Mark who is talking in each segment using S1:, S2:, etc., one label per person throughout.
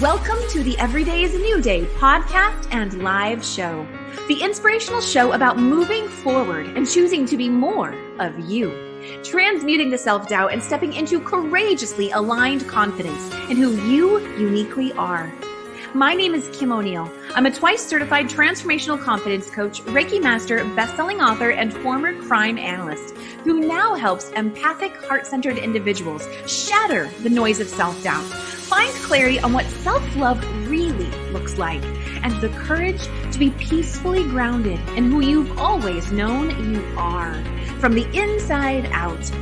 S1: Welcome to the Everyday is a New Day podcast and live show, the inspirational show about moving forward and choosing to be more of you, transmuting the self doubt and stepping into courageously aligned confidence in who you uniquely are. My name is Kim O'Neill. I'm a twice certified transformational confidence coach, Reiki master, best-selling author, and former crime analyst who now helps empathic, heart-centered individuals shatter the noise of self-doubt, find clarity on what self-love really looks like, and the courage to be peacefully grounded in who you've always known you are, from the inside out.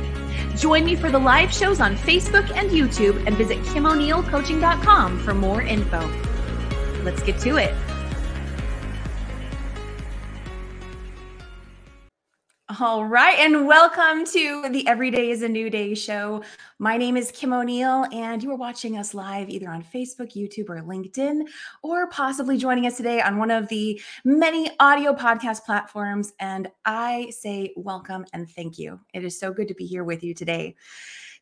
S1: Join me for the live shows on Facebook and YouTube and visit KimO'NeillCoaching.com for more info let's get to it. All right, and welcome to the Everyday is a New Day show. My name is Kim O'Neill, and you are watching us live either on Facebook, YouTube, or LinkedIn, or possibly joining us today on one of the many audio podcast platforms. And I say welcome and thank you. It is so good to be here with you today.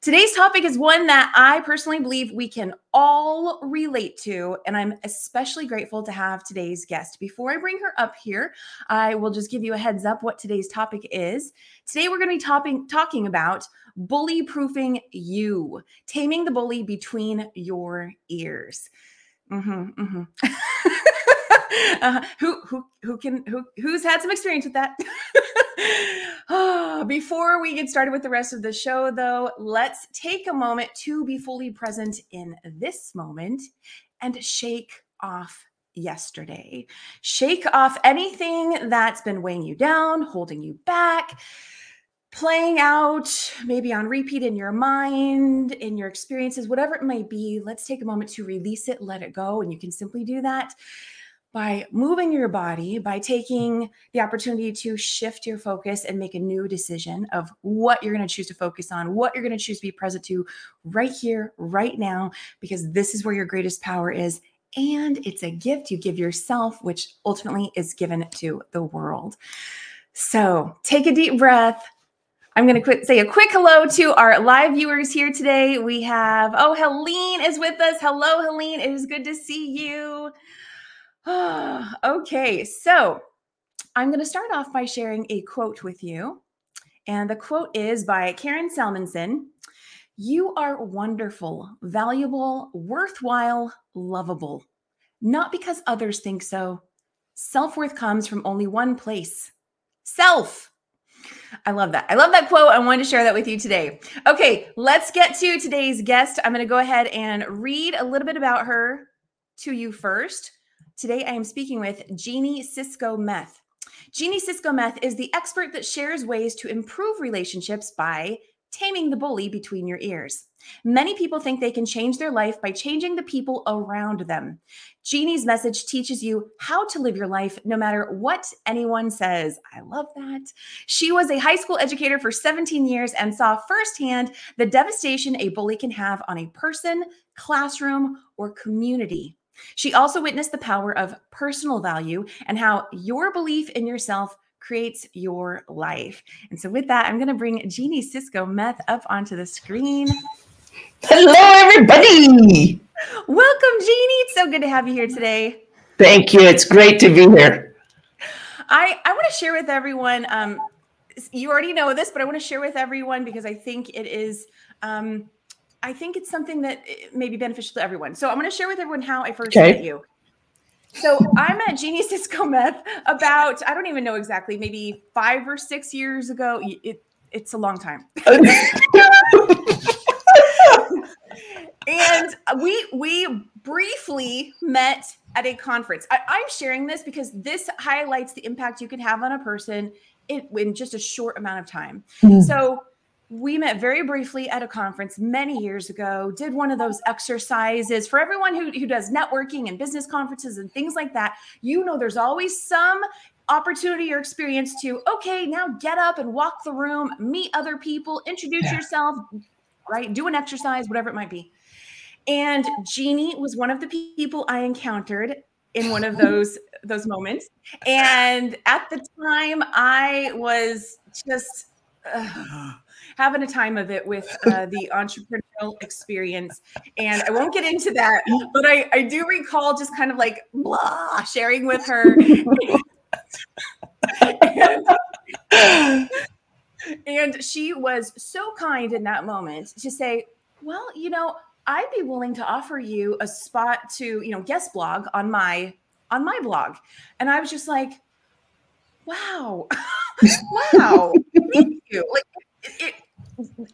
S1: Today's topic is one that I personally believe we can all relate to, and I'm especially grateful to have today's guest. Before I bring her up here, I will just give you a heads up what today's topic is. Today, we're going to be topping, talking about bully proofing you, taming the bully between your ears. Mm-hmm, mm-hmm. uh, who who who can who who's had some experience with that? Before we get started with the rest of the show, though, let's take a moment to be fully present in this moment and shake off yesterday. Shake off anything that's been weighing you down, holding you back, playing out maybe on repeat in your mind, in your experiences, whatever it might be. Let's take a moment to release it, let it go. And you can simply do that by moving your body, by taking the opportunity to shift your focus and make a new decision of what you're going to choose to focus on, what you're going to choose to be present to right here, right now, because this is where your greatest power is. And it's a gift you give yourself, which ultimately is given to the world. So take a deep breath. I'm going to say a quick hello to our live viewers here today. We have, oh, Helene is with us. Hello, Helene. It is good to see you. okay, so I'm going to start off by sharing a quote with you. And the quote is by Karen Salmansohn You are wonderful, valuable, worthwhile, lovable. Not because others think so. Self worth comes from only one place self. I love that. I love that quote. I wanted to share that with you today. Okay, let's get to today's guest. I'm going to go ahead and read a little bit about her to you first. Today, I am speaking with Jeannie Cisco Meth. Jeannie Cisco Meth is the expert that shares ways to improve relationships by taming the bully between your ears. Many people think they can change their life by changing the people around them. Jeannie's message teaches you how to live your life no matter what anyone says. I love that. She was a high school educator for 17 years and saw firsthand the devastation a bully can have on a person, classroom, or community. She also witnessed the power of personal value and how your belief in yourself creates your life. And so, with that, I'm going to bring Jeannie Cisco Meth up onto the screen.
S2: Hello, everybody.
S1: Welcome, Jeannie. It's so good to have you here today.
S2: Thank you. It's great to be here.
S1: I, I want to share with everyone. Um, you already know this, but I want to share with everyone because I think it is um, I think it's something that eh, may be beneficial to everyone. So I'm going to share with everyone how I first okay. met you. So I met Jeannie Cisco Meth about, I don't even know exactly, maybe five or six years ago. It, it's a long time. and we we briefly met at a conference. I, am sharing this because this highlights the impact you can have on a person in, in just a short amount of time. Mm. So we met very briefly at a conference many years ago did one of those exercises. For everyone who, who does networking and business conferences and things like that you know there's always some opportunity or experience to okay now get up and walk the room meet other people introduce yeah. yourself right? Do an exercise whatever it might be. And jeannie was one of the people i encountered in one of those those moments. And at the time i was just uh, having a time of it with uh, the entrepreneurial experience. And I won't get into that, but I, I do recall just kind of like blah, sharing with her. and, she was so kind in that moment to say, well, you know, I'd be willing to offer you a spot to, you know, guest blog on my on my blog. And I was just like, wow. wow. Thank you. Like it, it,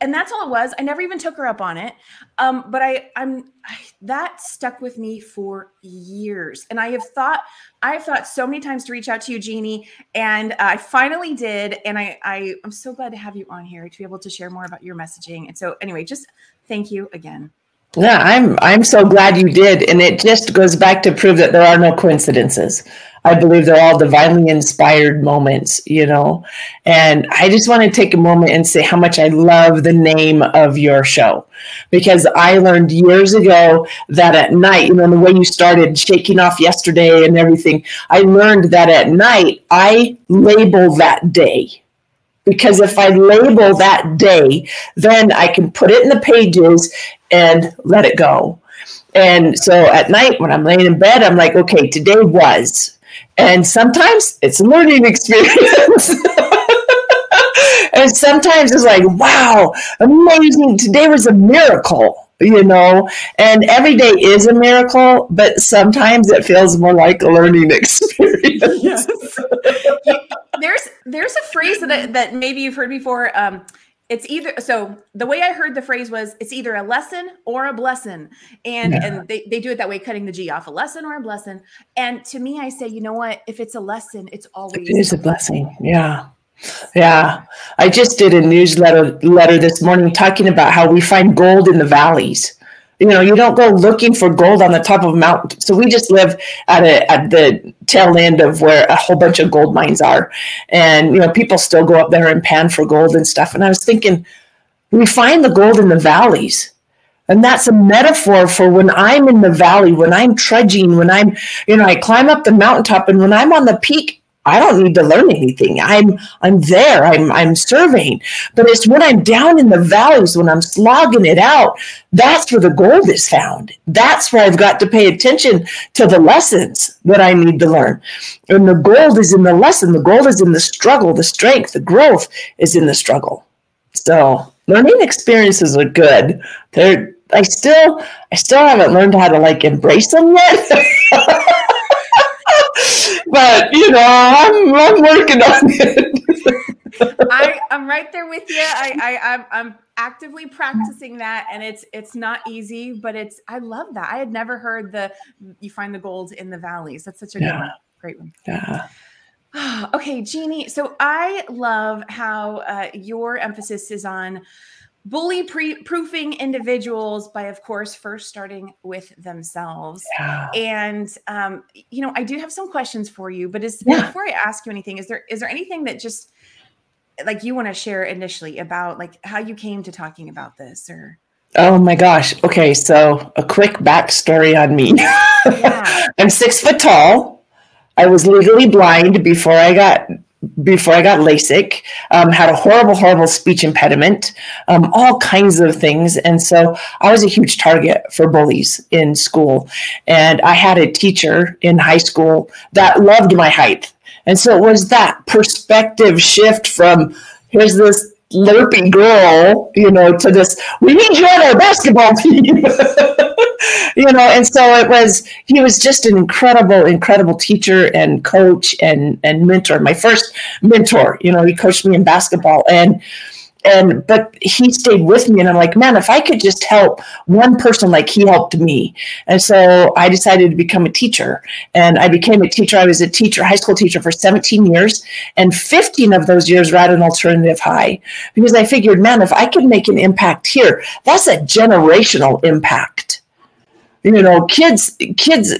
S1: and that's all it was. I never even took her up on it. Um, but I, I'm I, that stuck with me for years, and I have thought, I have thought so many times to reach out to you, Jeannie, and I finally did. And I, I, I'm so glad to have you on here to be able to share more about your messaging. And so, anyway, just thank you again.
S2: Yeah, I'm I'm so glad you did, and it just goes back to prove that there are no coincidences. I believe they're all divinely inspired moments, you know. And I just want to take a moment and say how much I love the name of your show because I learned years ago that at night, you know, the way you started shaking off yesterday and everything, I learned that at night I label that day. Because if I label that day, then I can put it in the pages and let it go. And so at night, when I'm laying in bed, I'm like, okay, today was and sometimes it's a learning experience. and sometimes it's like, wow, amazing. Today was a miracle, you know, and every day is a miracle, but sometimes it feels more like a learning experience. Yes.
S1: there's there's a phrase that that maybe you've heard before. Um, it's either so the way i heard the phrase was it's either a lesson or a blessing. And yeah. and they, they do it that way cutting the g off a lesson or a blessing. And to me i say you know what? If it's a lesson it's always
S2: it is a blessing. Yeah. Yeah. I just did a newsletter letter this morning talking about how we find gold in the valleys you know you don't go looking for gold on the top of a mountain. So we just live at a at the tail end of where a whole bunch of gold mines are. And you know people still go up there and pan for gold and stuff. And i was thinking we find the gold in the valleys. And that's a metaphor for when i'm in the valley when i'm trudging when i'm you know i climb up the mountaintop and when i'm on the peak I don't need to learn anything. I'm I'm there. I'm I'm surveying. But it's when I'm down in the valleys, when I'm slogging it out, that's where the gold is found. That's where I've got to pay attention to the lessons that I need to learn. And the gold is in the lesson. The gold is in the struggle. The strength, the growth is in the struggle. So learning experiences are good. They're I still I still haven't learned how to like embrace them yet. but you know, I'm I'm working on it.
S1: I I'm right there with you. I, I I'm I'm actively practicing that, and it's it's not easy, but it's I love that. I had never heard the you find the gold in the valleys. That's such a yeah. good one. Great one. Yeah. okay, Jeannie. So I love how uh, your emphasis is on bully pre- proofing individuals by of course first starting with themselves yeah. and um, you know i do have some questions for you but is yeah. before i ask you anything is there is there anything that just like you want to share initially about like how you came to talking about this or
S2: oh my gosh okay so a quick backstory on me yeah. i'm six foot tall i was legally blind before i got before I got LASIK, um, had a horrible, horrible speech impediment, um, all kinds of things. And so I was a huge target for bullies in school. And I had a teacher in high school that loved my height. And so it was that perspective shift from here's this lurpy girl, you know, to this, we need you on our basketball team. you know, and so it was, he was just an incredible, incredible teacher and coach and, and mentor. My first mentor, you know, he coached me in basketball and, and but he stayed with me and i'm like man if i could just help one person like he helped me. And so i decided to become a teacher and i became a teacher. I was a teacher high school teacher for 17 years and 15 of those years were at an alternative high because i figured man if i could make an impact here that's a generational impact. You know kids kids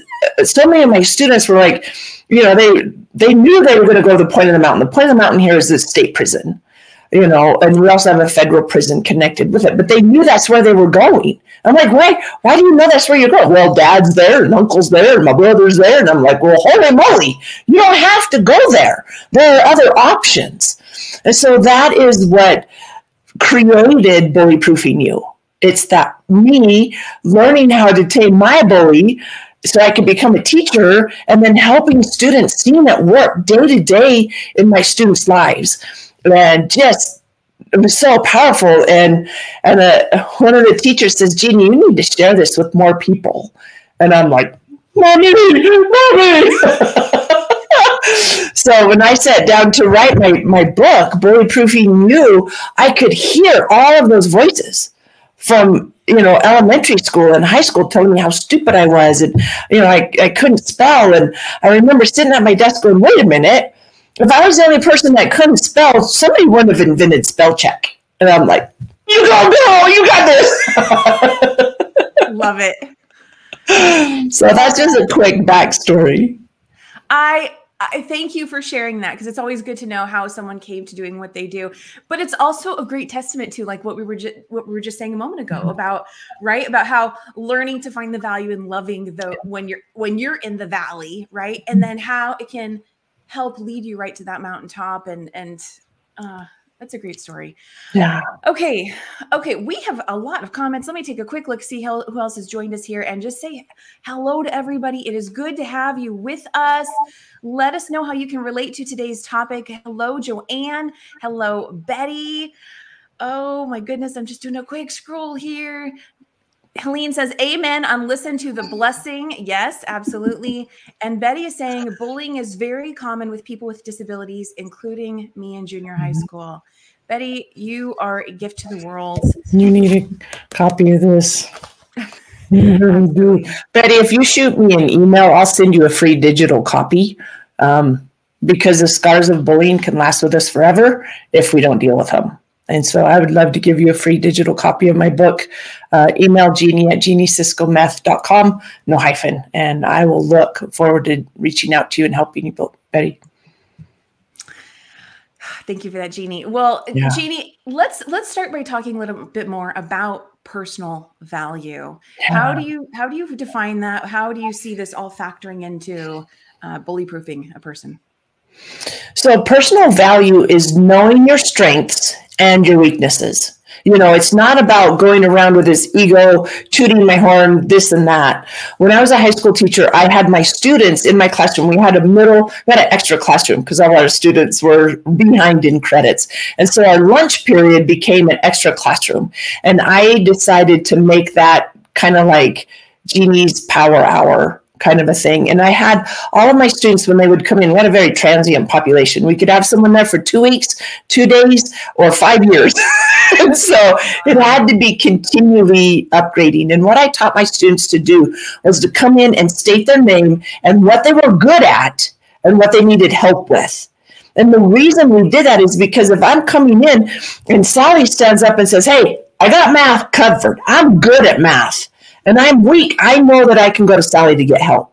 S2: so many of my students were like you know they they knew they were going to go to the point of the mountain. The point of the mountain here is the state prison you know and we also have a federal prison connected with it. But they knew that's where they were going. I'm like why why do you know that's where you're going? Well dad's there and uncle's there and my brother's there. And i'm like well holy moly you don't have to go there. There are other options. And so that is what created bully proofing you. It's that me learning how to tame my bully so I could become a teacher and then helping students, seeing it work day to day in my students' lives. And just it was so powerful. And and uh, one of the teachers says, Jeannie, you need to share this with more people. And I'm like, mommy, mommy. so when I sat down to write my, my book, Bully Proofing You, I could hear all of those voices from you know elementary school and high school telling me how stupid I was and you know I, I couldn't spell and I remember sitting at my desk going wait a minute if I was the only person that couldn't spell somebody wouldn't have invented spell check and I'm like you go girl you got this
S1: love it
S2: so that's just a quick backstory.
S1: I I thank you for sharing that because it's always good to know how someone came to doing what they do. But it's also a great testament to like what we were just what we were just saying a moment ago mm-hmm. about right about how learning to find the value in loving the when you're when you're in the valley, right? And then how it can help lead you right to that mountaintop and and uh that's a great story.
S2: Yeah.
S1: Okay. Okay. We have a lot of comments. Let me take a quick look, see how, who else has joined us here, and just say hello to everybody. It is good to have you with us. Let us know how you can relate to today's topic. Hello, Joanne. Hello, Betty. Oh my goodness. I'm just doing a quick scroll here. Helene says, Amen on listen to the blessing. Yes, absolutely. and Betty is saying, bullying is very common with people with disabilities, including me in junior high mm-hmm. school. Betty, you are a gift to the world.
S2: You need a copy of this. Betty, if you shoot me an email, I'll send you a free digital copy um, because the scars of bullying can last with us forever if we don't deal with them. And so I would love to give you a free digital copy of my book. Uh, email Jeannie at jeanniesiscometh.com, no hyphen. And I will look forward to reaching out to you and helping you, build, Betty.
S1: Thank you for that, Jeannie. Well, yeah. Jeannie, let's let's start by talking a little bit more about personal value. Yeah. How do you how do you define that? How do you see this all factoring into uh, bully proofing a person?
S2: So, personal value is knowing your strengths and your weaknesses. You know, it's not about going around with this ego, tooting my horn, this and that. When I was a high school teacher, I had my students in my classroom. We had a middle, we had an extra classroom because all our students were behind in credits. And so our lunch period became an extra classroom. And I decided to make that kind of like Jeannie's power hour kind of a thing. And I had all of my students when they would come in, we had a very transient population. We could have someone there for two weeks, two days, or five years. and so it had to be continually upgrading. And what I taught my students to do was to come in and state their name and what they were good at and what they needed help with. And the reason we did that is because if I'm coming in and Sally stands up and says, Hey, I got math covered. I'm good at math and I'm weak, I know that I can go to Sally to get help.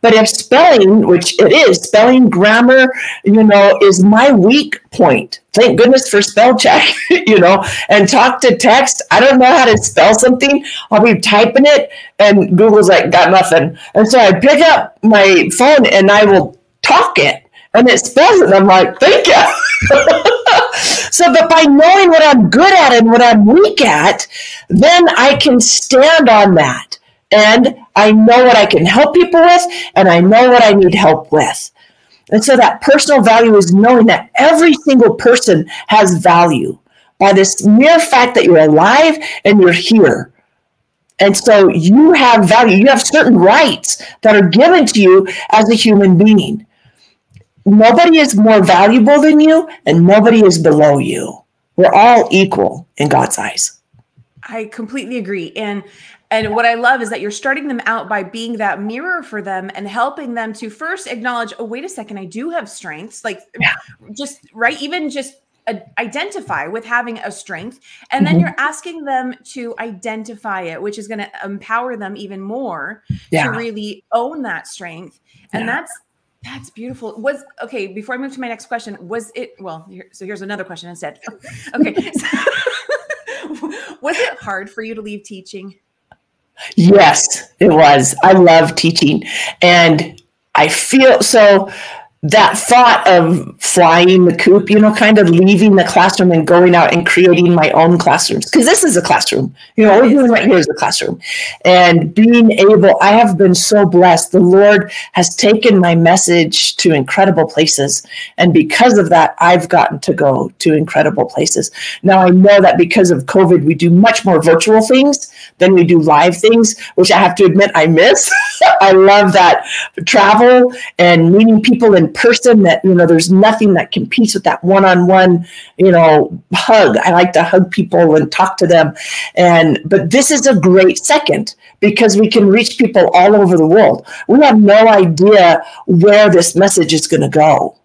S2: But if spelling, which it is, spelling, grammar, you know, is my weak point. Thank goodness for spell check, you know, and talk to text. I don't know how to spell something. I'll be typing it, and Google's like, got nothing. And so I pick up my phone and I will talk it, and it spells it. And I'm like, thank you. so that by knowing what I'm good at and what I'm weak at, then I can stand on that. And I know what I can help people with, and I know what I need help with. And so that personal value is knowing that every single person has value by this mere fact that you're alive and you're here. And so you have value. You have certain rights that are given to you as a human being nobody is more valuable than you and nobody is below you. We're all equal in God's eyes.
S1: I completely agree. And and what I love is that you're starting them out by being that mirror for them and helping them to first acknowledge, oh, wait a second, I do have strengths. Like yeah. just right, even just identify with having a strength and then mm-hmm. you're asking them to identify it which is going to empower them even more yeah. to really own that strength and yeah. that's that's beautiful. Was okay. Before I move to my next question, was it well? Here, so here's another question instead. Okay, so, was it hard for you to leave teaching?
S2: Yes, it was. I love teaching, and I feel so. That thought of flying the coop, you know, kind of leaving the classroom and going out and creating my own classrooms, because this is a classroom. You know, what we're doing right here is a classroom. And being able, I have been so blessed. The Lord has taken my message to incredible places. And because of that, I've gotten to go to incredible places. Now, I know that because of COVID, we do much more virtual things than we do live things, which I have to admit I miss. I love that travel and meeting people in person that you know there's nothing that competes with that one-on-one you know hug. I like to hug people and talk to them. And but this is a great second because we can reach people all over the world. We have no idea where this message is going to go.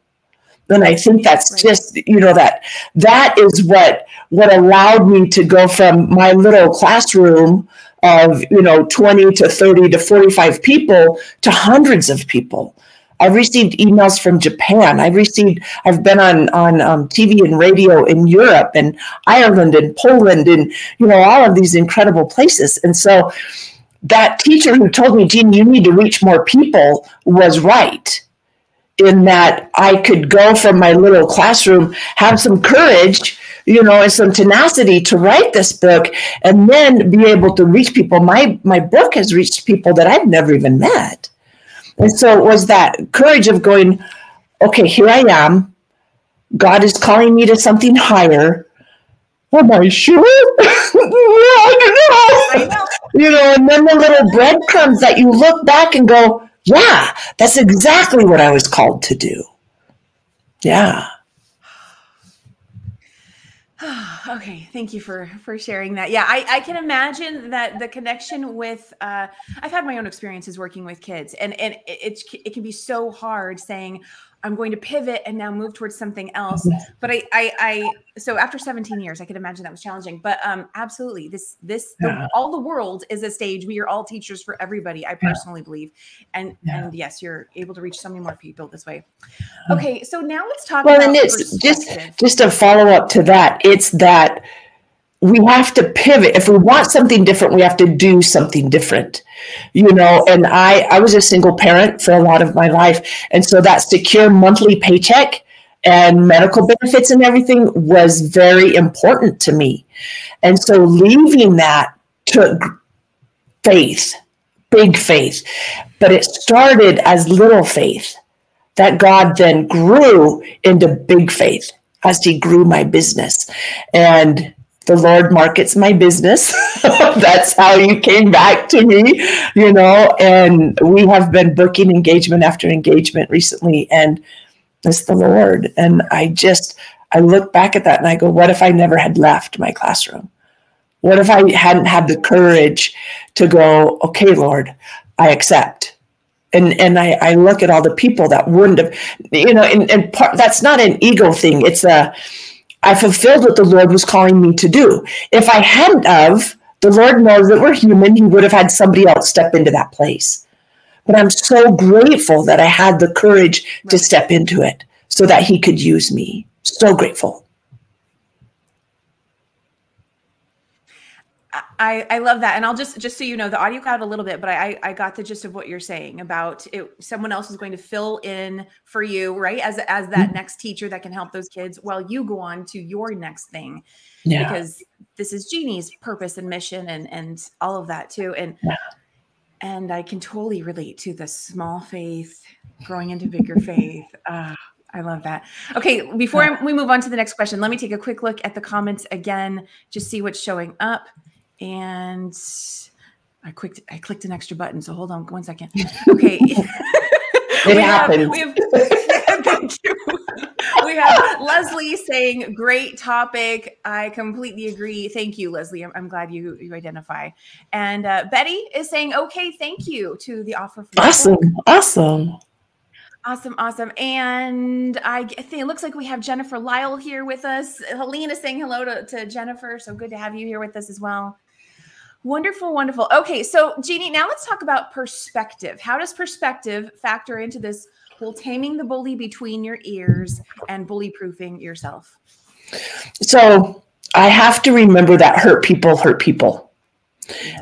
S2: And i think that's just you know that that is what what allowed me to go from my little classroom of you know 20 to 30 to 45 people to hundreds of people I've received emails from Japan. I've received, I've been on on um, TV and radio in Europe and Ireland and Poland and you know all of these incredible places. And so that teacher who told me, Gene, you need to reach more people was right in that I could go from my little classroom, have some courage, you know, and some tenacity to write this book and then be able to reach people. My my book has reached people that I've never even met. And so it was that courage of going, okay, here I am. God is calling me to something higher. Am I sure? I don't know. You know, and then the little breadcrumbs that you look back and go, yeah, that's exactly what I was called to do. Yeah.
S1: okay thank you for for sharing that. Yeah i i can imagine that the connection with uh i've had my own experiences working with kids and and it's it can be so hard saying I'm going to pivot and now move towards something else. But I, I, I so after 17 years, I could imagine that was challenging. But um, absolutely, this, this, yeah. the, all the world is a stage. We are all teachers for everybody. I personally yeah. believe, and yeah. and yes, you're able to reach so many more people this way. Okay, so now let's talk.
S2: Well, and it's just just a follow up to that. It's that we have to pivot. If we want something different we have to do something different you know and i i was a single parent for a lot of my life. And so that secure monthly paycheck and medical benefits and everything was very important to me. And so leaving that took faith big faith but it started as little faith that god then grew into big faith as he grew my business. And the Lord markets my business. That's how you came back to me, you know. And we have been booking engagement after engagement recently, and it's the Lord. And I just, I look back at that and I go, what if I never had left my classroom? What if I hadn't had the courage to go, okay, Lord, I accept. And, and I, I look at all the people that wouldn't have, you know, and, and part, that's not an ego thing. It's a, I fulfilled what the Lord was calling me to do. If I hadn't of, the Lord knows that we're human. He would have had somebody else step into that place. But I'm so grateful that I had the courage right. to step into it so that he could use me. So grateful.
S1: I, I love that. And I'll just, just so you know, the audio got a little bit, but I, I got the gist of what you're saying about it. Someone else is going to fill in for you, right? As, as that mm-hmm. next teacher that can help those kids while you go on to your next thing. Yeah. Because this is Jeannie's purpose and mission and, and all of that too. And, yeah. and I can totally relate to the small faith growing into bigger faith. Uh, I love that. Okay, before yeah. we move on to the next question, let me take a quick look at the comments again, just see what's showing up and I clicked I clicked an extra button. So hold on one second. Okay.
S2: it happened. we have,
S1: thank you. we have Leslie saying, "Great topic. I completely agree. Thank you, Leslie. I'm, I'm glad you you identify." And uh, Betty is saying, "Okay, thank you to the offer."
S2: For awesome, awesome,
S1: awesome, awesome. And I think it looks like we have Jennifer Lyle here with us. Helene is saying hello to, to Jennifer. So good to have you here with us as well. Wonderful, wonderful. Okay, so Jeannie, now let's talk about perspective. How does perspective factor into this whole taming the bully between your ears and bully proofing yourself?
S2: So I have to remember that hurt people hurt people.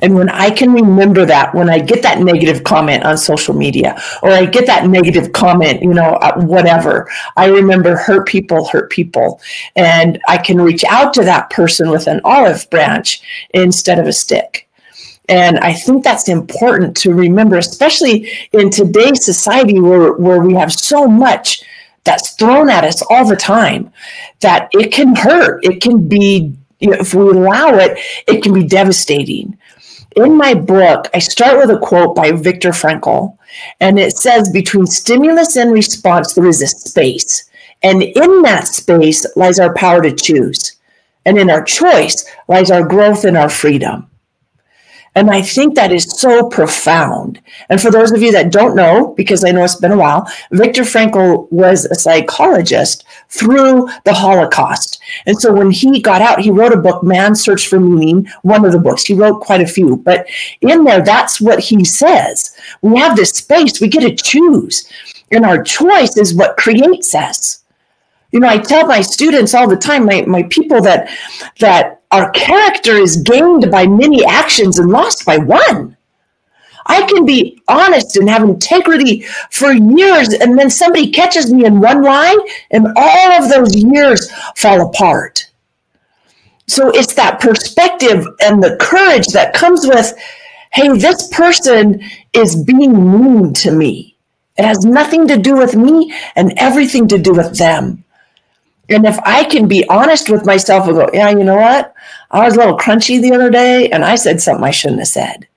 S2: And when I can remember that, when I get that negative comment on social media or I get that negative comment, you know, whatever, I remember hurt people hurt people. And I can reach out to that person with an olive branch instead of a stick. And I think that's important to remember, especially in today's society where, where we have so much that's thrown at us all the time that it can hurt. It can be you know, if we allow it, it can be devastating. In my book, I start with a quote by Viktor Frankl, and it says, Between stimulus and response, there is a space. And in that space lies our power to choose. And in our choice lies our growth and our freedom. And I think that is so profound. And for those of you that don't know, because I know it's been a while, Viktor Frankl was a psychologist through the Holocaust. And so when he got out, he wrote a book, Man's Search for Meaning, one of the books. He wrote quite a few, but in there, that's what he says. We have this space, we get to choose. And our choice is what creates us. You know, I tell my students all the time, my, my people that that our character is gained by many actions and lost by one. I can be honest and have integrity for years, and then somebody catches me in one lie, and all of those years fall apart. So it's that perspective and the courage that comes with hey, this person is being mean to me. It has nothing to do with me and everything to do with them. And if I can be honest with myself and go, yeah, you know what? I was a little crunchy the other day and I said something I shouldn't have said.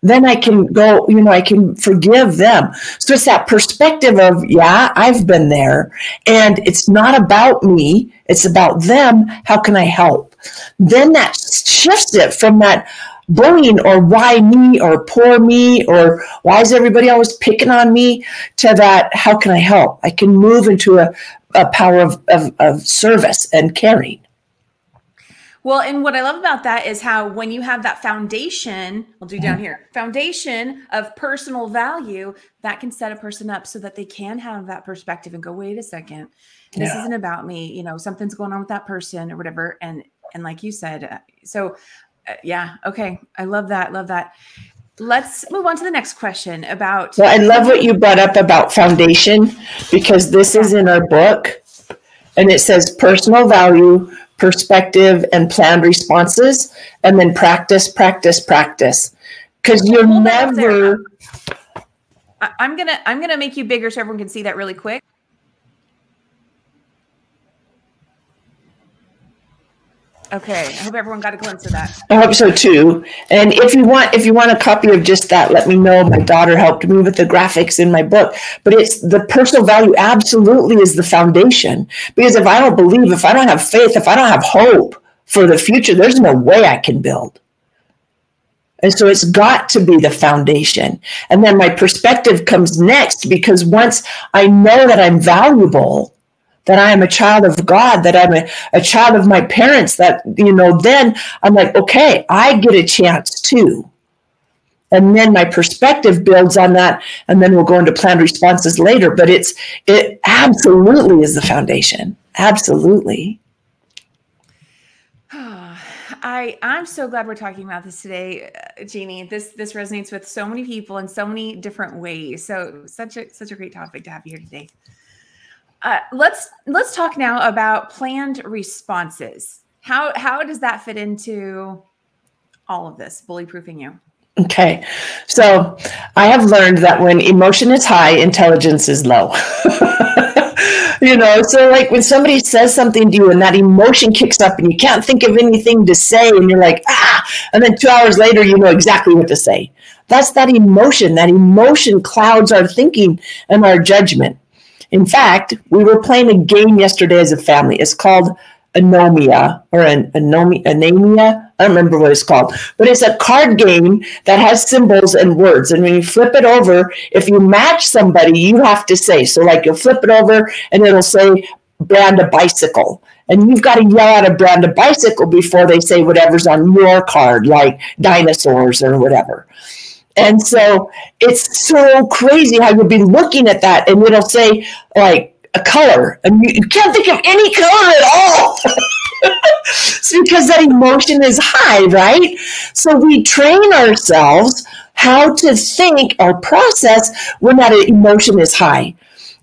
S2: Then I can go, you know, I can forgive them. So it's that perspective of, yeah, I've been there. And it's not about me, it's about them. How can I help? Then that shifts it from that bullying or why me or poor me or why is everybody always picking on me to that how can i help i can move into a, a power of, of, of service and caring.
S1: Well, and what I love about that is how when you have that foundation, I'll do down mm-hmm. here, foundation of personal value, that can set a person up so that they can have that perspective and go, wait a second, this yeah. isn't about me. You know, something's going on with that person or whatever. And and like you said, uh, so uh, yeah, okay, I love that, love that. Let's move on to the next question about.
S2: Well, I love what you brought up about foundation because this is in our book and it says personal value, perspective, and planned responses, and then practice, practice, practice. Because you're never.
S1: I'm gonna I'm gonna make you bigger so everyone can see that really quick. Okay, I hope everyone got a glimpse of that. I
S2: hope so too. And if you want, if you want a copy of just that, let me know. My daughter helped me with the graphics in my book. But it's the personal value absolutely is the foundation. Because if I don't believe, if I don't have faith, if I don't have hope for the future, there's no way I can build. And so it's got to be the foundation. And then my perspective comes next because once I know that I'm valuable, that I am a child of God, that I'm a, a child of my parents, that, you know, then I'm like, okay, I get a chance too. And then my perspective builds on that, and then we'll go into planned responses later. But it's it absolutely is the foundation. Absolutely.
S1: I I'm so glad we're talking about this today, uh, Jeannie. This this resonates with so many people in so many different ways. So such a such a great topic to have here today. Uh, let's let's talk now about planned responses. How how does that fit into all of this bully proofing you?
S2: Okay, so I have learned that when emotion is high, intelligence is low. you know, so like when somebody says something to you and that emotion kicks up and you can't think of anything to say and you're like, ah, and then two hours later you know exactly what to say. That's that emotion. That emotion clouds our thinking and our judgment. In fact, we were playing a game yesterday as a family. It's called Anomia or an anomia, anemia. I don't remember what it's called, but it's a card game that has symbols and words. And when you flip it over, if you match somebody, you have to say. So, like, you'll flip it over and it'll say brand a bicycle. And you've got to yell out a brand a bicycle before they say whatever's on your card, like dinosaurs or whatever. And so it's so crazy how you'll be looking at that and it'll say like a color and you, can't think of any color at all. it's because that emotion is high, right? So we train ourselves how to think or process when that emotion is high.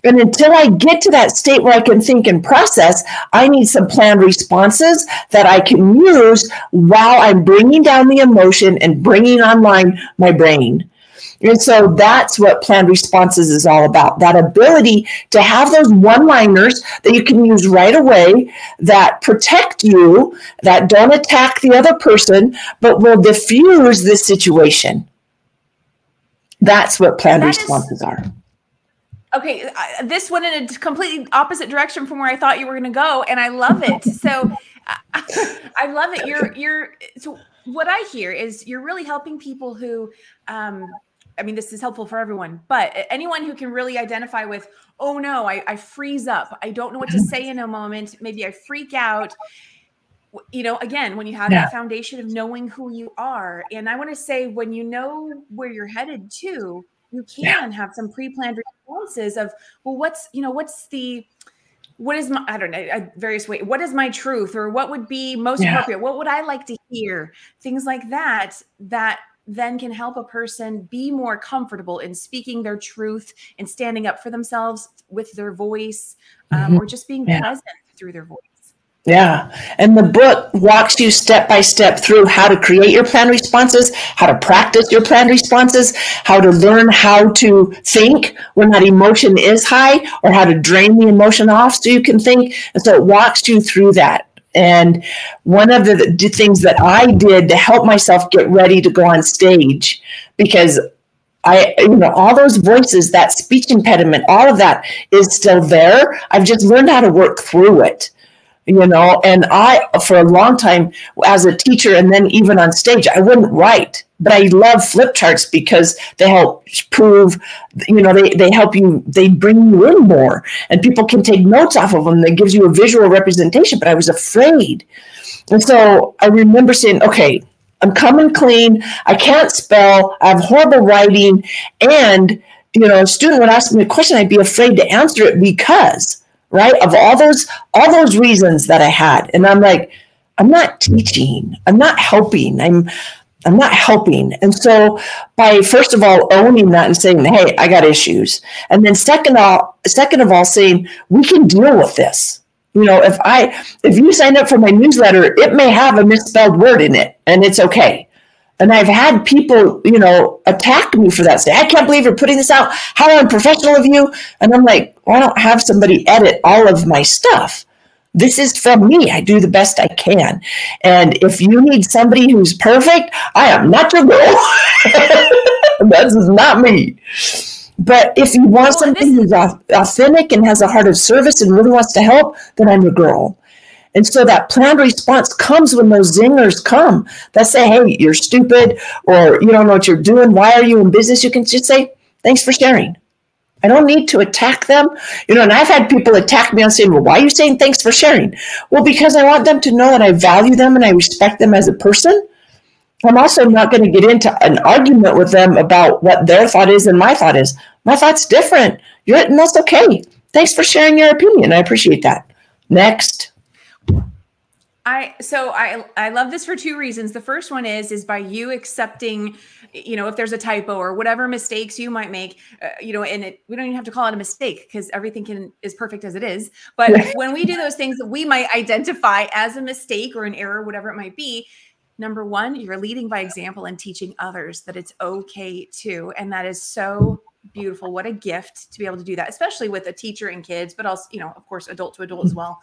S2: And until I get to that state where I can think and process, I need some planned responses that I can use while I'm bringing down the emotion and bringing online my brain. And so that's what planned responses is all about that ability to have those one liners that you can use right away that protect you, that don't attack the other person, but will diffuse the situation. That's what planned that responses is, are.
S1: Okay, uh, this went in a completely opposite direction from where I thought you were going to go, and I love it. So I love it. You're you're so what I hear is you're really helping people who um, I mean, this is helpful for everyone, but anyone who can really identify with, oh no, I, I freeze up. I don't know what to say in a moment. Maybe I freak out. You know, again, when you have yeah. that foundation of knowing who you are. And I want to say, when you know where you're headed to, you can yeah. have some pre-planned responses of, well, what's, you know, what's the, what is my i don't know various way what is my truth or what would be most yeah. appropriate what would i like to hear things like that that then can help a person be more comfortable in speaking their truth and standing up for themselves with their voice um, mm-hmm. or just being yeah. present through their voice.
S2: Yeah. And the book walks you step by step through how to create your plan responses, how to practice your plan responses, how to learn how to think when that emotion is high, or how to drain the emotion off so you can think. And so it walks you through that. And one of the, the things that I did to help myself get ready to go on stage, because I, you know, all those voices, that speech impediment, all of that is still there. I've just learned how to work through it you know and i for a long time as a teacher and then even on stage i wouldn't write but i love flip charts because they help prove you know they, they help you they bring you in more and people can take notes off of them. That gives you a visual representation but i was afraid. And so i remember saying okay i'm coming clean. I can't spell. I have horrible writing. And you know a student would ask me a question i'd be afraid to answer it because right? Of all those all those reasons that I had. And I'm like, I'm not teaching. I'm not helping. I'm I'm not helping. And so by first of all owning that and saying, hey, I got issues. And then second all second of all saying, we can deal with this. You know, if I if you sign up for my newsletter, it may have a misspelled word in it and it's okay. And I've had people, you know, attack me for that. Say, I can't believe you're putting this out. How unprofessional of you. And I'm like, well, I don't have somebody edit all of my stuff. This is from me. I do the best I can. And if you need somebody who's perfect, I am not your girl. this is not me. But if you want somebody who's authentic and has a heart of service and really wants to help, then I'm your girl. And so that planned response comes when those zingers come that say, hey, you're stupid or you don't know what you're doing. Why are you in business? You can just say, thanks for sharing. I don't need to attack them. You know, and I've had people attack me on saying, well, why are you saying thanks for sharing? Well, because I want them to know that I value them and I respect them as a person. I'm also not going to get into an argument with them about what their thought is and my thought is. My thought's different. You're, and that's okay. Thanks for sharing your opinion. I appreciate that. Next.
S1: I so I I love this for two reasons. The first one is is by you accepting, you know, if there's a typo or whatever mistakes you might make, uh, you know, and it we don't even have to call it a mistake because everything can is perfect as it is. But when we do those things that we might identify as a mistake or an error, whatever it might be, number one, you're leading by example and teaching others that it's okay too, and that is so beautiful. What a gift to be able to do that, especially with a teacher and kids, but also, you know, of course, adult to adult as well.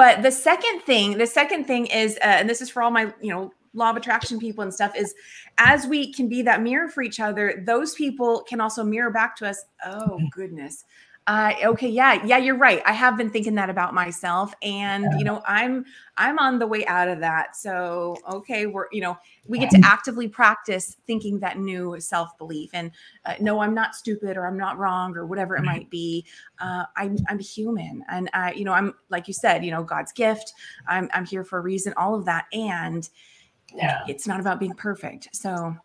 S1: But the second thing, the second thing is, uh, and this is for all my, you know, law of attraction people and stuff, is as we can be that mirror for each other, those people can also mirror back to us. Oh goodness, uh, okay, yeah, yeah, you're right. I have been thinking that about myself, and you know, I'm I'm on the way out of that. So, okay, we're you know, we get to actively practice thinking that new self belief, and uh, no, I'm not stupid, or I'm not wrong, or whatever it might be. Uh, I'm I'm human, and I, you know, I'm like you said, you know, God's gift. I'm I'm here for a reason. All of that, and yeah. it's not about being perfect. So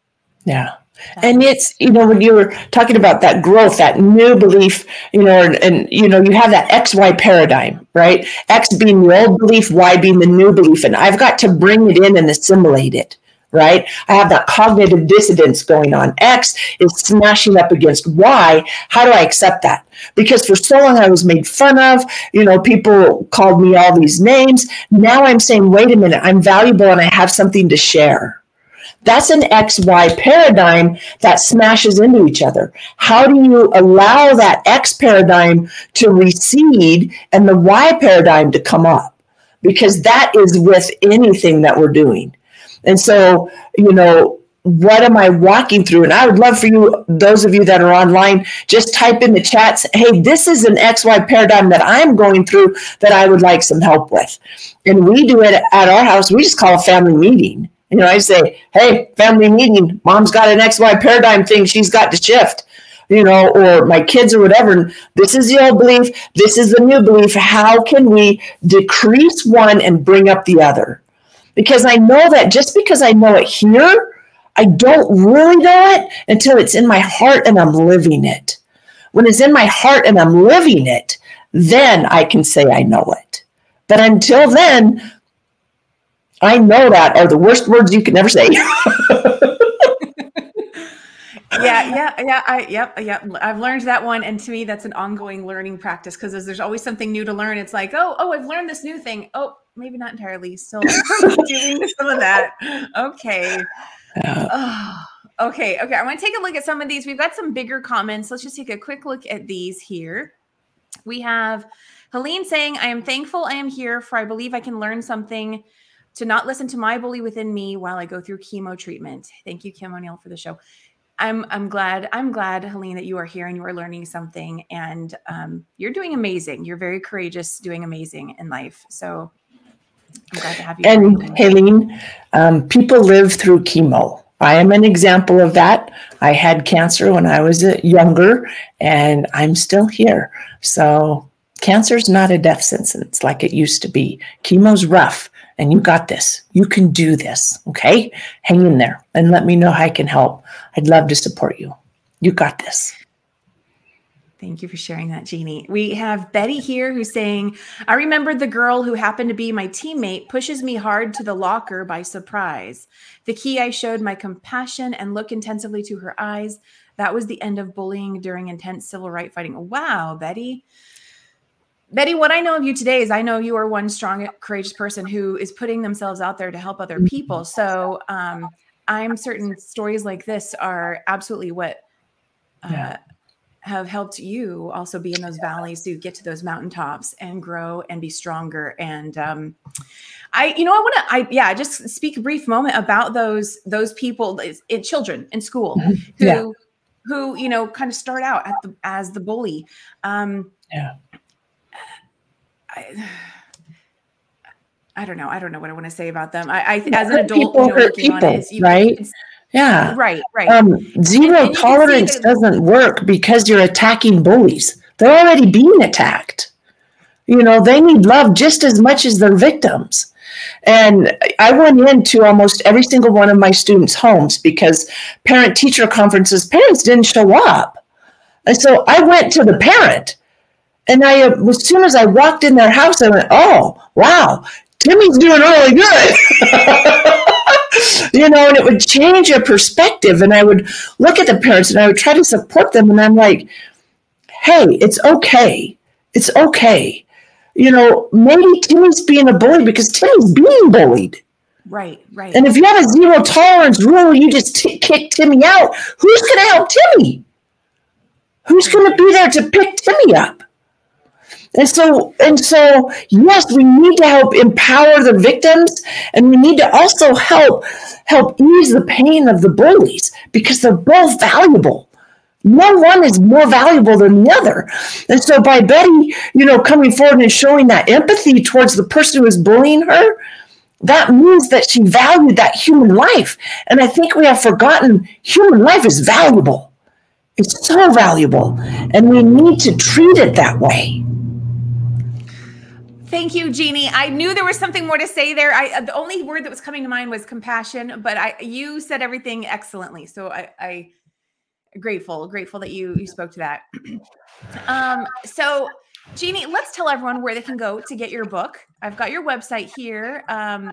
S2: Yeah. And it's, you know, when you were talking about that growth, that new belief, you know, and, and, you know, you have that XY paradigm, right? X being the old belief, Y being the new belief. And I've got to bring it in and assimilate it, right? I have that cognitive dissonance going on. X is smashing up against Y. How do I accept that? Because for so long I was made fun of, you know, people called me all these names. Now I'm saying, wait a minute, I'm valuable and I have something to share that's an XY paradigm that smashes into each other. How do you allow that X paradigm to recede and the Y paradigm to come up? Because that is with anything that we're doing. And so, you know, what am I walking through? And I would love for you, those of you that are online, just type in the chats, hey, this is an XY paradigm that I'm going through that I would like some help with. And we do it at our house. We just call a family meeting you know, I say, hey, family meeting, mom's got an XY paradigm thing she's got to shift, you know, or my kids or whatever. This is the old belief. This is the new belief. How can we decrease one and bring up the other? Because I know that just because I know it here, I don't really know it until it's in my heart and I'm living it. When it's in my heart and I'm living it, then I can say I know it. But until then, I know that are the worst words you can ever say.
S1: yeah, yeah, yeah. I, yep, yep. I've learned that one, and to me, that's an ongoing learning practice because there's always something new to learn. It's like, oh, oh, I've learned this new thing. Oh, maybe not entirely. Still doing some of that. Okay. Yeah. Oh, okay. Okay. I want to take a look at some of these. We've got some bigger comments. Let's just take a quick look at these here. We have Helene saying, "I am thankful I am here, for I believe I can learn something." To not listen to my bully within me while I go through chemo treatment. Thank you, Kim O'Neill, for the show. I'm I'm glad I'm glad, Helene, that you are here and you are learning something, and um, you're doing amazing. You're very courageous, doing amazing in life. So I'm glad to have you.
S2: And Helene, um, people live through chemo. I am an example of that. I had cancer when I was younger, and I'm still here. So cancer is not a death sentence like it used to be. Chemo's rough and you got this. You can do this. Okay. Hang in there and let me know how I can help. I'd love to support you. You got this.
S1: Thank you for sharing that, Jeannie. We have Betty here who's saying, I remembered the girl who happened to be my teammate pushes me hard to the locker by surprise. The key I showed my compassion and look intensively to her eyes. That was the end of bullying during intense civil rights fighting. Wow, Betty. Betty, what I know of you today is I know you are one strong, courageous person who is putting themselves out there to help other mm-hmm. people. So um, I'm certain stories like this are absolutely what uh, yeah. have helped you also be in those valleys to get to those mountaintops and grow and be stronger. And um, I, you know, I want to, I yeah, just speak a brief moment about those those people, in, children in school mm-hmm. who. Yeah. Who you know kind of start out at the, as the bully? Um,
S2: yeah
S1: I, I don't know. I don't know what I want to say about them. I, I as an adult, people you know, hurt
S2: people, it, you, right? Yeah.
S1: Right. Right.
S2: Um, zero and, and tolerance doesn't work because you're attacking bullies. They're already being attacked. You know, they need love just as much as their victims. And I went into almost every single one of my students' homes because parent teacher conferences, parents didn't show up. And so I went to the parent and I, uh, as soon as I walked in their house, I went, "Oh, wow, Timmy's doing really good." you know, and it would change your perspective. And I would look at the parents and I would try to support them. And I'm like, "Hey, it's okay. It's okay." You know, maybe Timmy's being a bully because Timmy's being bullied.
S1: Right, right.
S2: And if you have a zero tolerance rule, you just t- kick Timmy out. Who's going to help Timmy? Who's going to be there to pick Timmy up? And so, and so, yes, we need to help empower the victims, and we need to also help help ease the pain of the bullies because they're both valuable. No one is more valuable than the other. And so, by Betty, you know, coming forward and showing that empathy towards the person who is bullying her, that means that she valued that human life. And I think we have forgotten human life is valuable. It's so valuable, and we need to treat it that way.
S1: Thank you, Jeannie. I knew there was something more to say there. I the only word that was coming to mind was compassion, but I you said everything excellently. So I, I grateful, grateful that you you spoke to that. um, so Jeannie, let's tell everyone where they can go to get your book. I've got your website here. Um,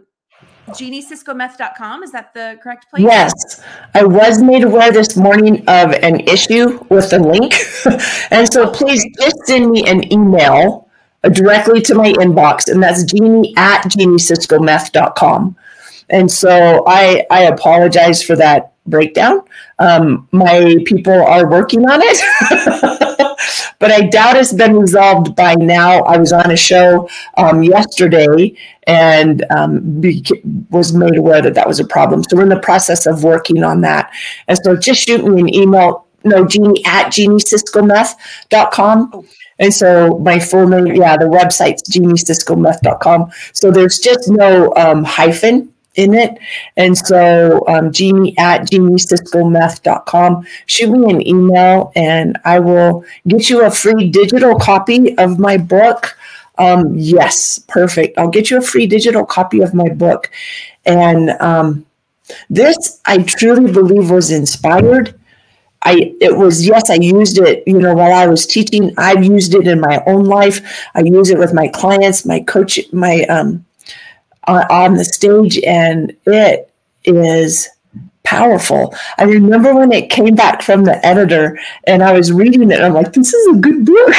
S1: JeannieCiscoMeth.com. Is that the correct place?
S2: Yes. I was made aware this morning of an issue with the link. and so please just send me an email directly to my inbox, and that's Jeannie at JeannieCiscoMeth.com. And so I, I apologize for that breakdown. Um, my people are working on it, but I doubt it's been resolved by now. I was on a show um, yesterday and um, be, was made aware that that was a problem. So we're in the process of working on that. And so just shoot me an email, no, Jeannie at JeannieCiscoMeth.com. And so my full name, yeah, the website's jeannieciscometh.com. So there's just no um, hyphen in it. And so um, Jeannie at jeannieciscometh.com. Shoot me an email and I will get you a free digital copy of my book. Um, yes, perfect. I'll get you a free digital copy of my book. And um, this, I truly believe, was inspired I it was yes, I used it, you know, while I was teaching. I've used it in my own life. I use it with my clients, my coach, my um on, the stage, and it is powerful. I remember when it came back from the editor and I was reading it, I'm like, this is a good book.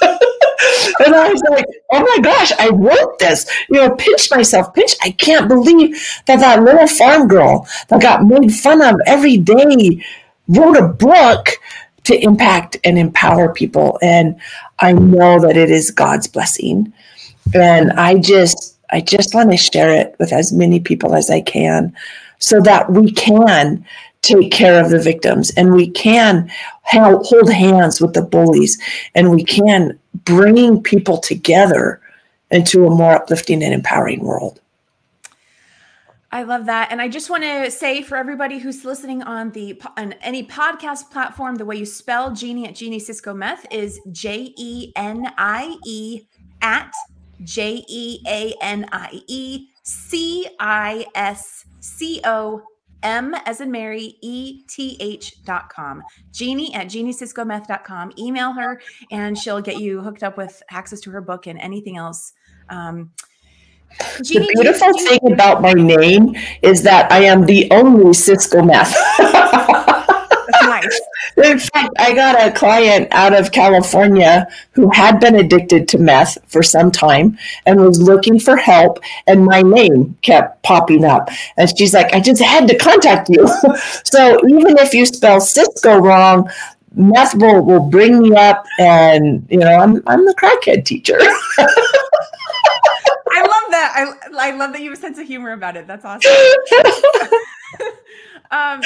S2: and I was like, oh my gosh, I wrote this. You know, pinch myself, pinch. I can't believe that that little farm girl that got made fun of every day wrote a book to impact and empower people. And I know that it is God's blessing. And I just, I just want to share it with as many people as I can so that we can take care of the victims and we can hold hands with the bullies and we can bring people together into a more uplifting and empowering world.
S1: I love that. And I just want to say for everybody who's listening on the on any podcast platform, the way you spell Jeannie at Jeannie Cisco Meth is J E N I E at J E A N I E C I S C O M as in Mary, E T H dot com. Jeannie at dot com. Email her and she'll get you hooked up with access to her book and anything else. Um,
S2: Jeannie, the beautiful you, thing about my name is that I am the only Cisco meth. nice. In fact, I got a client out of California who had been addicted to meth for some time and was looking for help, and my name kept popping up. And she's like, I just had to contact you. so even if you spell Cisco wrong, meth will, will bring me up, and you know, I'm, I'm the crackhead teacher.
S1: that. I I love that you have a sense of humor about it. That's awesome. um,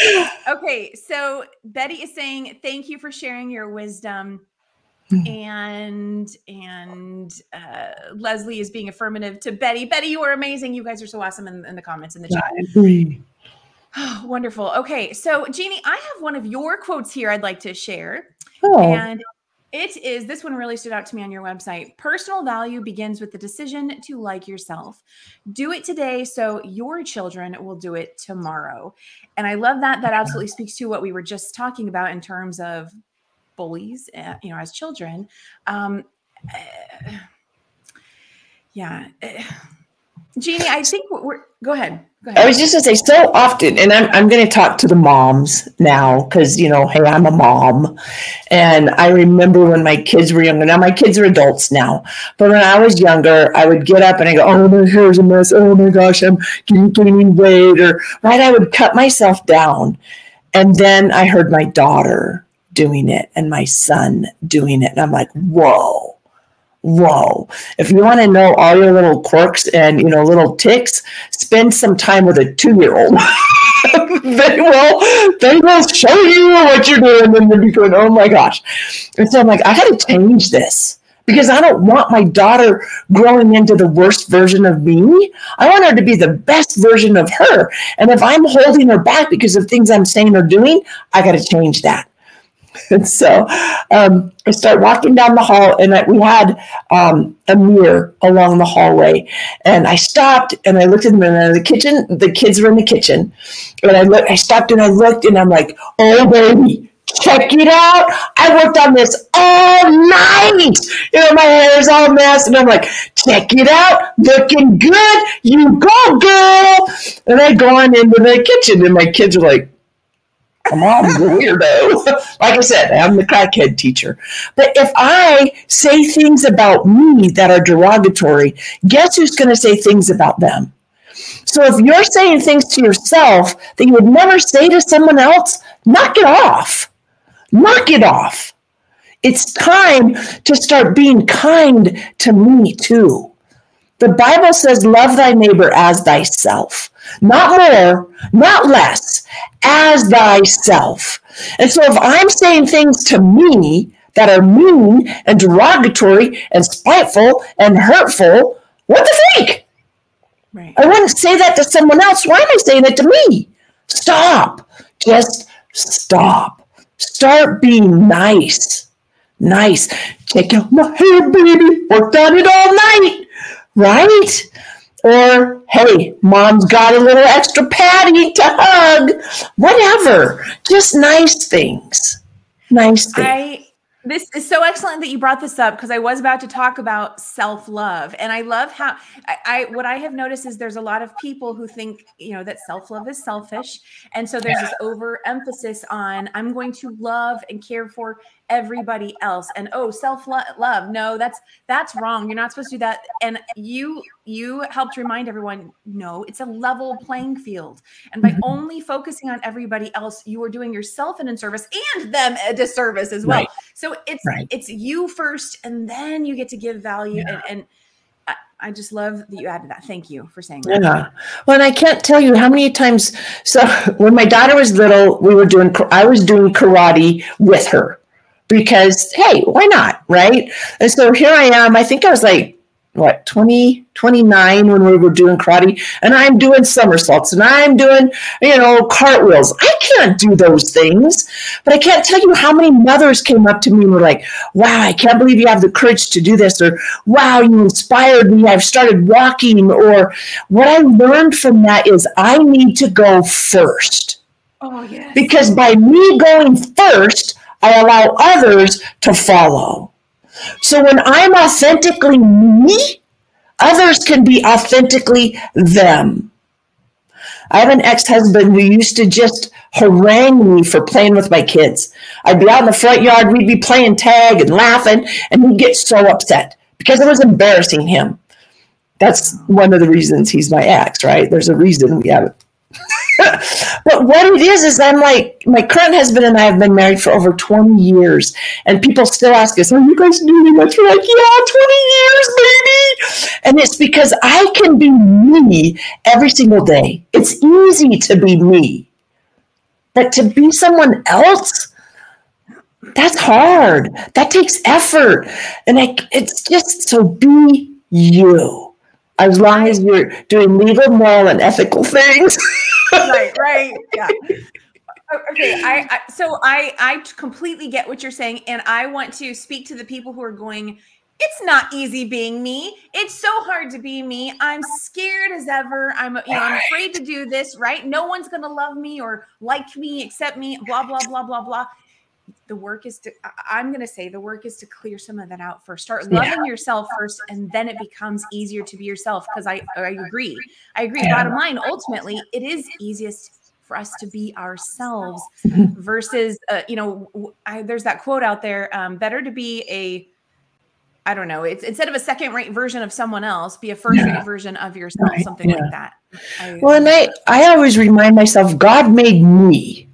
S1: okay, so Betty is saying thank you for sharing your wisdom. Hmm. and and uh, Leslie is being affirmative to Betty. Betty, you are amazing. You guys are so awesome in, in the comments in the chat. I agree. Oh, wonderful. Okay, so Jeannie, I have one of your quotes here I'd like to share. Oh. And it is this one really stood out to me on your website. Personal value begins with the decision to like yourself. Do it today so your children will do it tomorrow. And I love that. That absolutely speaks to what we were just talking about in terms of bullies, uh, you know, as children. Um, uh, yeah. Jeannie, I think we're, go ahead. Go ahead.
S2: I was just gonna say so often, and I'm I'm gonna talk to the moms now because you know, hey, I'm a mom, and I remember when my kids were younger. Now my kids are adults now, but when I was younger, I would get up and I go, oh my hair's a mess. Oh my gosh, I'm getting gaining weight, or right, I would cut myself down, and then I heard my daughter doing it and my son doing it, and I'm like, whoa whoa. If you want to know all your little quirks and you know little ticks spend some time with a two-year-old. They will they will show you what you're doing and you'll be going oh my gosh. And so i'm like i gotta change this because i don't want my daughter growing into the worst version of me. I want her to be the best version of her. And if i'm holding her back because of things i'm saying or doing i gotta change that And so um, I start walking down the hall, and I, we had um, a mirror along the hallway. And I stopped and I looked at the mirror. The kitchen, the kids were in the kitchen, and I looked. I stopped and I looked, and I'm like, "Oh baby, check it out! I worked on this all night. You know, my hair's all messed, and I'm like, check it out, looking good. You go, girl!" And I go on into the kitchen, and my kids are like my mom's a weirdo. like I said, I'm the crackhead teacher. But if I say things about me that are derogatory, guess who's going to say things about them? So if you're saying things to yourself that you would never say to someone else, knock it off. Knock it off. It's time to start being kind to me too. The Bible says, Love thy neighbor as thyself. Not more, not less, as thyself. And so if I'm saying things to me that are mean and derogatory and spiteful and hurtful, what the freak? Right. I wouldn't say that to someone else. Why am I saying it to me? Stop. Just stop. Start being nice. Nice. Check out my hair, baby. Worked on it all night. Right? Or, hey, mom's got a little extra patty to hug. Whatever. Just nice things. Nice things.
S1: I, this is so excellent that you brought this up because I was about to talk about self love, and I love how I, I, what I have noticed is there's a lot of people who think you know that self love is selfish, and so there's this overemphasis on I'm going to love and care for everybody else and oh self love no that's that's wrong you're not supposed to do that and you you helped remind everyone no it's a level playing field and by mm-hmm. only focusing on everybody else you are doing yourself an inservice and them a disservice as well right. So it's right. it's you first and then you get to give value yeah. and, and I just love that you added that. Thank you for saying that.
S2: Yeah. Well, and I can't tell you how many times. So when my daughter was little, we were doing. I was doing karate with her, because hey, why not? Right. And so here I am. I think I was like, what, 20, 29 when we were doing karate, and I'm doing somersaults and I'm doing, you know, cartwheels. I can't do those things, but I can't tell you how many mothers came up to me and were like, wow, I can't believe you have the courage to do this, or wow, you inspired me. I've started walking, or what I learned from that is I need to go first. Oh, yes. Because by me going first, I allow others to follow. So when I'm authentically me, others can be authentically them. I have an ex husband who used to just harangue me for playing with my kids. I'd be out in the front yard, we'd be playing tag and laughing, and he'd get so upset because it was embarrassing him. That's one of the reasons he's my ex, right? There's a reason we have but what it is is I'm like my current husband and I have been married for over 20 years, and people still ask us, "Are you guys doing much?" We're like, "Yeah, 20 years, baby," and it's because I can be me every single day. It's easy to be me, but to be someone else. That's hard. That takes effort. And I, it's just so be you as long as you're doing legal, moral, and ethical things.
S1: right, right, yeah. Okay, I, I so I I completely get what you're saying, and I want to speak to the people who are going. It's not easy being me. It's so hard to be me. I'm scared as ever. I'm you know I'm afraid to do this. Right? No one's gonna love me or like me accept me. Blah blah blah blah blah the work is to i'm going to say the work is to clear some of that out first start loving yeah. yourself first and then it becomes easier to be yourself because i i agree i agree yeah. bottom line ultimately it is easiest for us to be ourselves versus uh, you know I, there's that quote out there um, better to be a I don't know. It's instead of a second rate version of someone else, be a first rate yeah. version of yourself, right. something like that.
S2: I, well, and I, I always remind myself, God made me.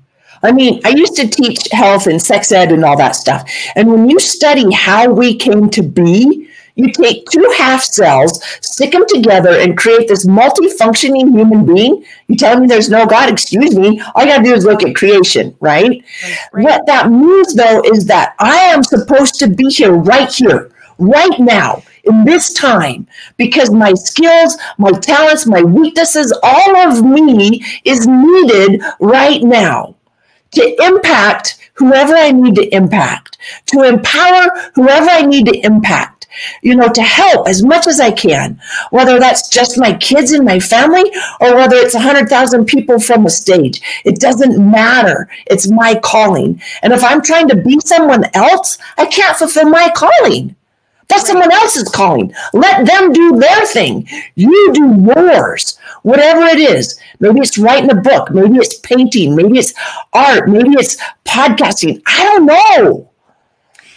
S2: I mean, I used to teach health and sex ed and all that stuff. And when you study how we came to be, you take two half cells, stick them together, and create this multi-functioning human being. You tell me there's no God? Excuse me. All you got to do is look at creation, right? right? What that means, though, is that I am supposed to be here, right here, right now, in this time, because my skills, my talents, my weaknesses, all of me is needed right now to impact whoever I need to impact, to empower whoever I need to impact, you know, to help as much as I can, whether that's just my kids and my family or whether it's 100,000 people from a stage. It doesn't matter. It's my calling. And if I'm trying to be someone else, I can't fulfill my calling. That's someone else's calling. Let them do their thing. You do yours, whatever it is. Maybe it's writing a book. Maybe it's painting. Maybe it's art. Maybe it's podcasting. I don't know.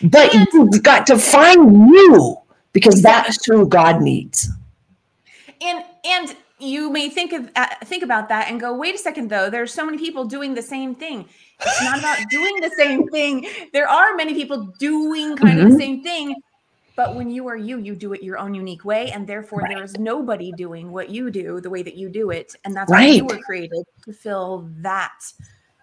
S2: But you've got to find you because that's who God needs.
S1: And and you may think of uh, think about that and go, wait a second though. There's so many people doing the same thing. It's not about doing the same thing. There are many people doing kind mm-hmm. of the mm-hmm. same thing, but when you are you, you do it your own unique way. And therefore, right. there is nobody doing what you do the way that you do it. And that's right. why you were created to fill that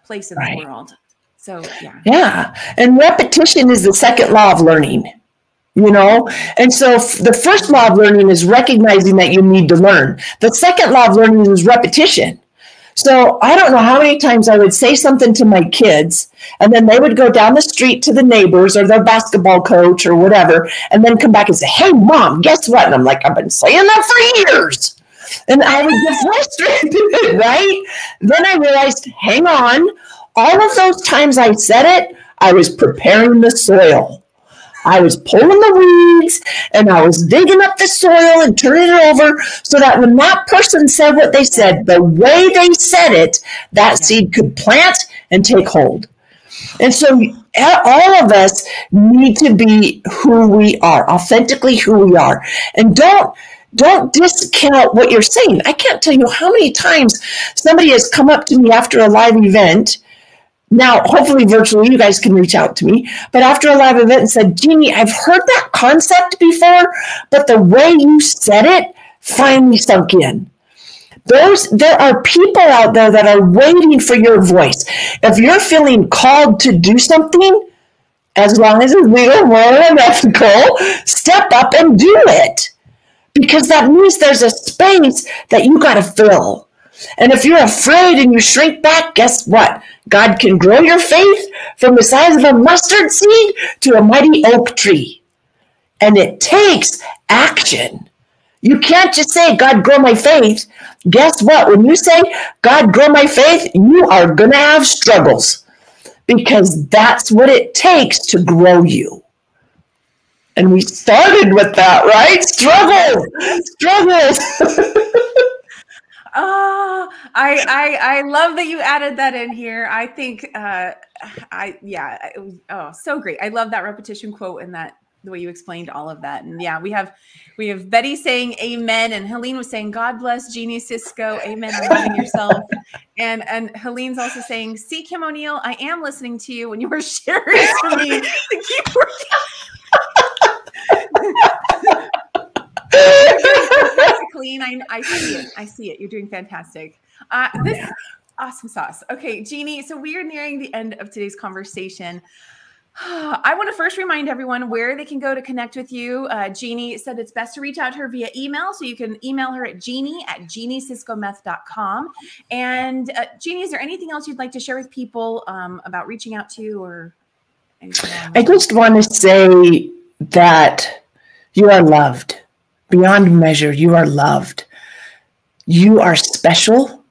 S1: place in right. the world. So, yeah.
S2: Yeah. And repetition is the second law of learning you know and so the first law of learning is recognizing that you need to learn the second law of learning is repetition so I don't know how many times I would say something to my kids, and then they would go down the street to the neighbors or their basketball coach or whatever, and then come back and say, Hey, mom, guess what? And I'm like, I've been saying that for years. And I would get frustrated, right? Then I realized, hang on, all of those times I said it, I was preparing the soil. I was pulling the weeds and I was digging up the soil and turning it over so that when that person said what they said, the way they said it, that seed could plant and take hold. And so all of us need to be who we are, authentically who we are. And don't don't discount what you're saying. I can't tell you how many times somebody has come up to me after a live event now, hopefully, virtually, you guys can reach out to me. But after a live event and said, Jeannie, I've heard that concept before, but the way you said it finally sunk in. Those there are people out there that are waiting for your voice. If you're feeling called to do something, as long as it's legal, moral, and ethical, step up and do it. Because that means there's a space that you got to fill. And if you're afraid and you shrink back, guess what? God can grow your faith from the size of a mustard seed to a mighty oak tree. And it takes action. You can't just say, God, grow my faith. Guess what? When you say, God, grow my faith, you are going to have struggles because that's what it takes to grow you. And we started with that, right? Struggles, struggles.
S1: Oh, I, I I love that you added that in here. I think uh I yeah, it was oh so great. I love that repetition quote and that the way you explained all of that. And yeah, we have we have Betty saying amen and Helene was saying God bless Jeannie Cisco. Amen. I'm loving yourself. and and Helene's also saying, see Kim O'Neill, I am listening to you when you were sharing to me to keep working. Clean. I, I see it. I see it. You're doing fantastic. Uh, this yeah. awesome sauce. Okay, Jeannie. So we are nearing the end of today's conversation. I want to first remind everyone where they can go to connect with you. Uh, Jeannie said it's best to reach out to her via email. So you can email her at jeannie at jeannieciscometh.com. And uh, Jeannie, is there anything else you'd like to share with people um, about reaching out to or
S2: I just want to say that you are loved beyond measure. You are loved. You are special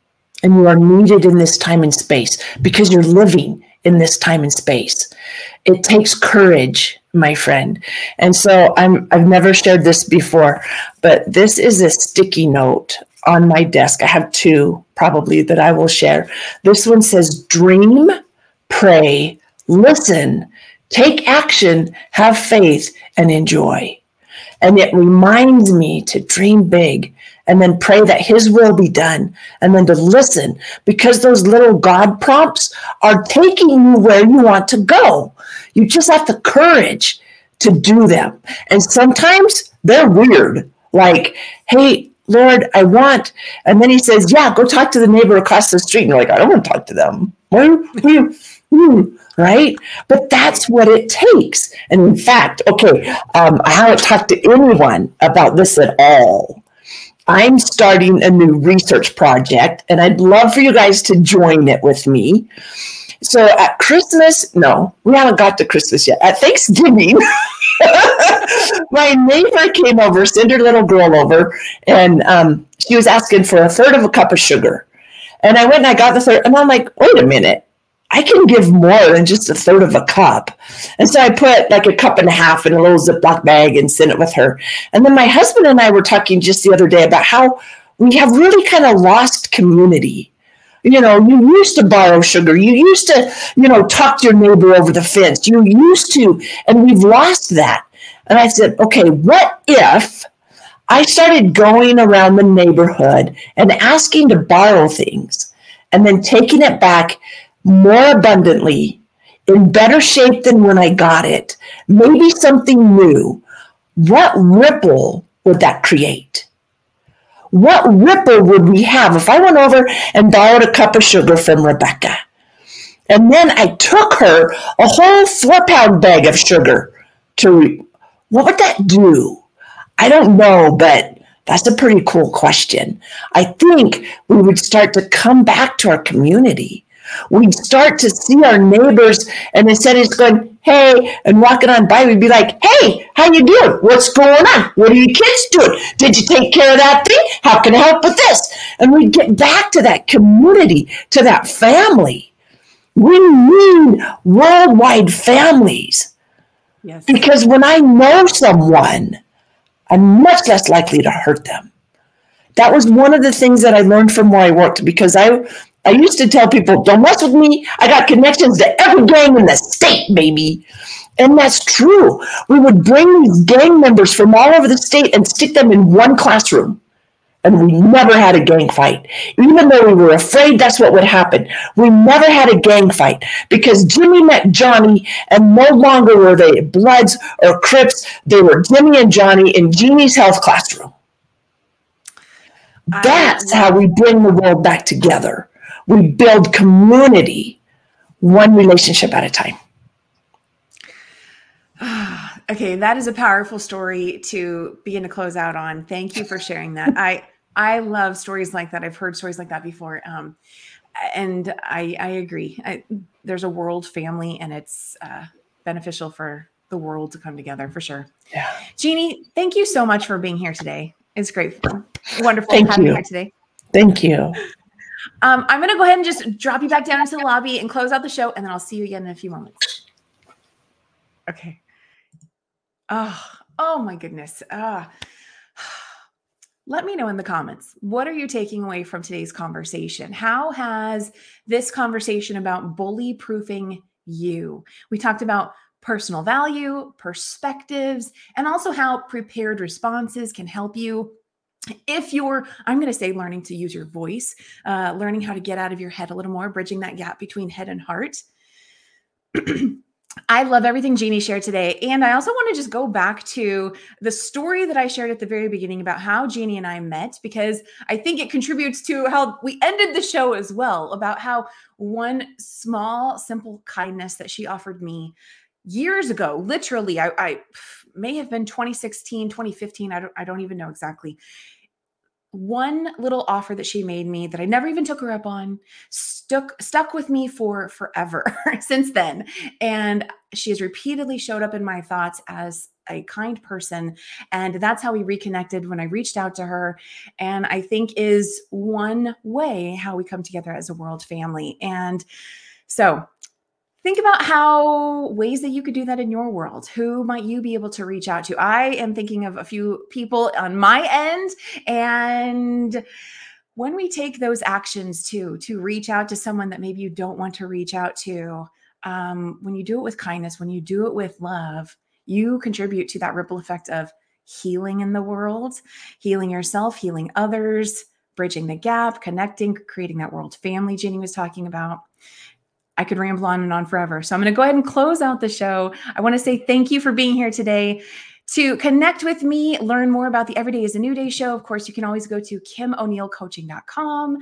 S2: and you are needed in this time and space because you're living in this time and space. It takes courage, my friend. And so I'm I've never shared this before, but this is a sticky note on my desk. I have two probably that I will share. This one says dream, pray, listen, take action, have faith and enjoy. And it reminds me to dream big and then pray that His will be done and then to listen because those little God prompts are taking you where you want to go. You just have the courage to do them. And sometimes they're weird, like, hey, Lord, I want. And then he says, Yeah, go talk to the neighbor across the street. And you're like, I don't want to talk to them. Right? But that's what it takes. And in fact, okay, um, I haven't talked to anyone about this at all. I'm starting a new research project, and I'd love for you guys to join it with me. so at Christmas, no, we haven't got to Christmas yet. At Thanksgiving, my neighbor came over, sent her little girl over, and um, she was asking for a third of a cup of sugar. And I went and I got the third, and I'm like, wait a minute. I can give more than just a third of a cup. And so I put like a cup and a half in a little Ziploc bag and sent it with her. And then my husband and I were talking just the other day about how we have really kind of lost community. You know, you used to borrow sugar. You used to, you know, talk to your neighbor over the fence. You used to, and we've lost that. And I said, okay, what if I started going around the neighborhood and asking to borrow things and then taking it back more abundantly, in better shape than when I got it, maybe something new? What ripple would that create? What ripple would we have if I went over and borrowed a cup of sugar from Rebecca? And then I took her a whole four pound bag of sugar to, what would that do? I don't know, but that's a pretty cool question. I think we would start to come back to our community. We'd start to see our neighbors, and instead of just going, hey, and walking on by, we'd be like, hey, how you doing? What's going on? What are your kids doing? Did you take care of that thing? How can I help with this? And we'd get back to that community, to that family. We need worldwide families. Yes. Because when I know someone, I'm much less likely to hurt them. That was one of the things that I learned from where I worked because I I used to tell people, don't mess with me. I got connections to every gang in the state, baby. And that's true. We would bring these gang members from all over the state and stick them in one classroom. And we never had a gang fight. Even though we were afraid that's what would happen, we never had a gang fight because Jimmy met Johnny, and no longer were they Bloods or Crips. They were Jimmy and Johnny in Jeannie's health classroom. That's how we bring the world back together. We build community one relationship at a time.
S1: okay, that is a powerful story to begin to close out on. Thank you for sharing that. I I love stories like that. I've heard stories like that before. Um, and I, I agree. I, there's a world family, and it's uh, beneficial for the world to come together for sure. Yeah. Jeannie, thank you so much for being here today. It's great. Wonderful
S2: thank having
S1: you
S2: here today. Thank you.
S1: Um, I'm going to go ahead and just drop you back down into the lobby and close out the show, and then I'll see you again in a few moments. Okay. Oh, oh my goodness. Uh, let me know in the comments what are you taking away from today's conversation how has this conversation about bully proofing you we talked about personal value perspectives and also how prepared responses can help you if you're i'm going to say learning to use your voice uh, learning how to get out of your head a little more bridging that gap between head and heart I love everything Jeannie shared today. And I also want to just go back to the story that I shared at the very beginning about how Jeannie and I met, because I think it contributes to how we ended the show as well about how one small, simple kindness that she offered me years ago, literally, I, I may have been 2016, 2015. I don't, I don't even know exactly. One little offer that she made me that I never even took her up on stuck stuck with me for forever since then. And she has repeatedly showed up in my thoughts as a kind person and that's how we reconnected when I reached out to her. And I think is one way how we come together as a world family. And so think about how ways that you could do that in your world. Who might you be able to reach out to? I am thinking of a few people on my end and when we take those actions to to reach out to someone that maybe you don't want to reach out to um, when you do it with kindness when you do it with love you contribute to that ripple effect of healing in the world healing yourself healing others bridging the gap connecting creating that world family jenny was talking about I could ramble on and on forever. So I'm going to go ahead and close out the show. I want to say thank you for being here today. To connect with me, learn more about the Everyday is a New Day show, of course, you can always go to kimoneilcoaching.com,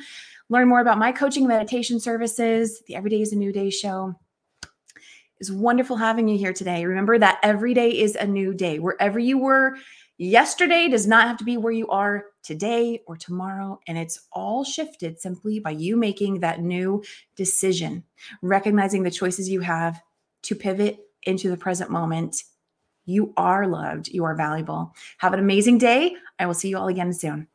S1: learn more about my coaching meditation services, the Everyday is a New Day show It's wonderful having you here today. Remember that every day is a new day. Wherever you were yesterday does not have to be where you are today or tomorrow. And it's all shifted simply by you making that new decision, recognizing the choices you have to pivot into the present moment. You are loved. You are valuable. Have an amazing day. I will see you all again soon.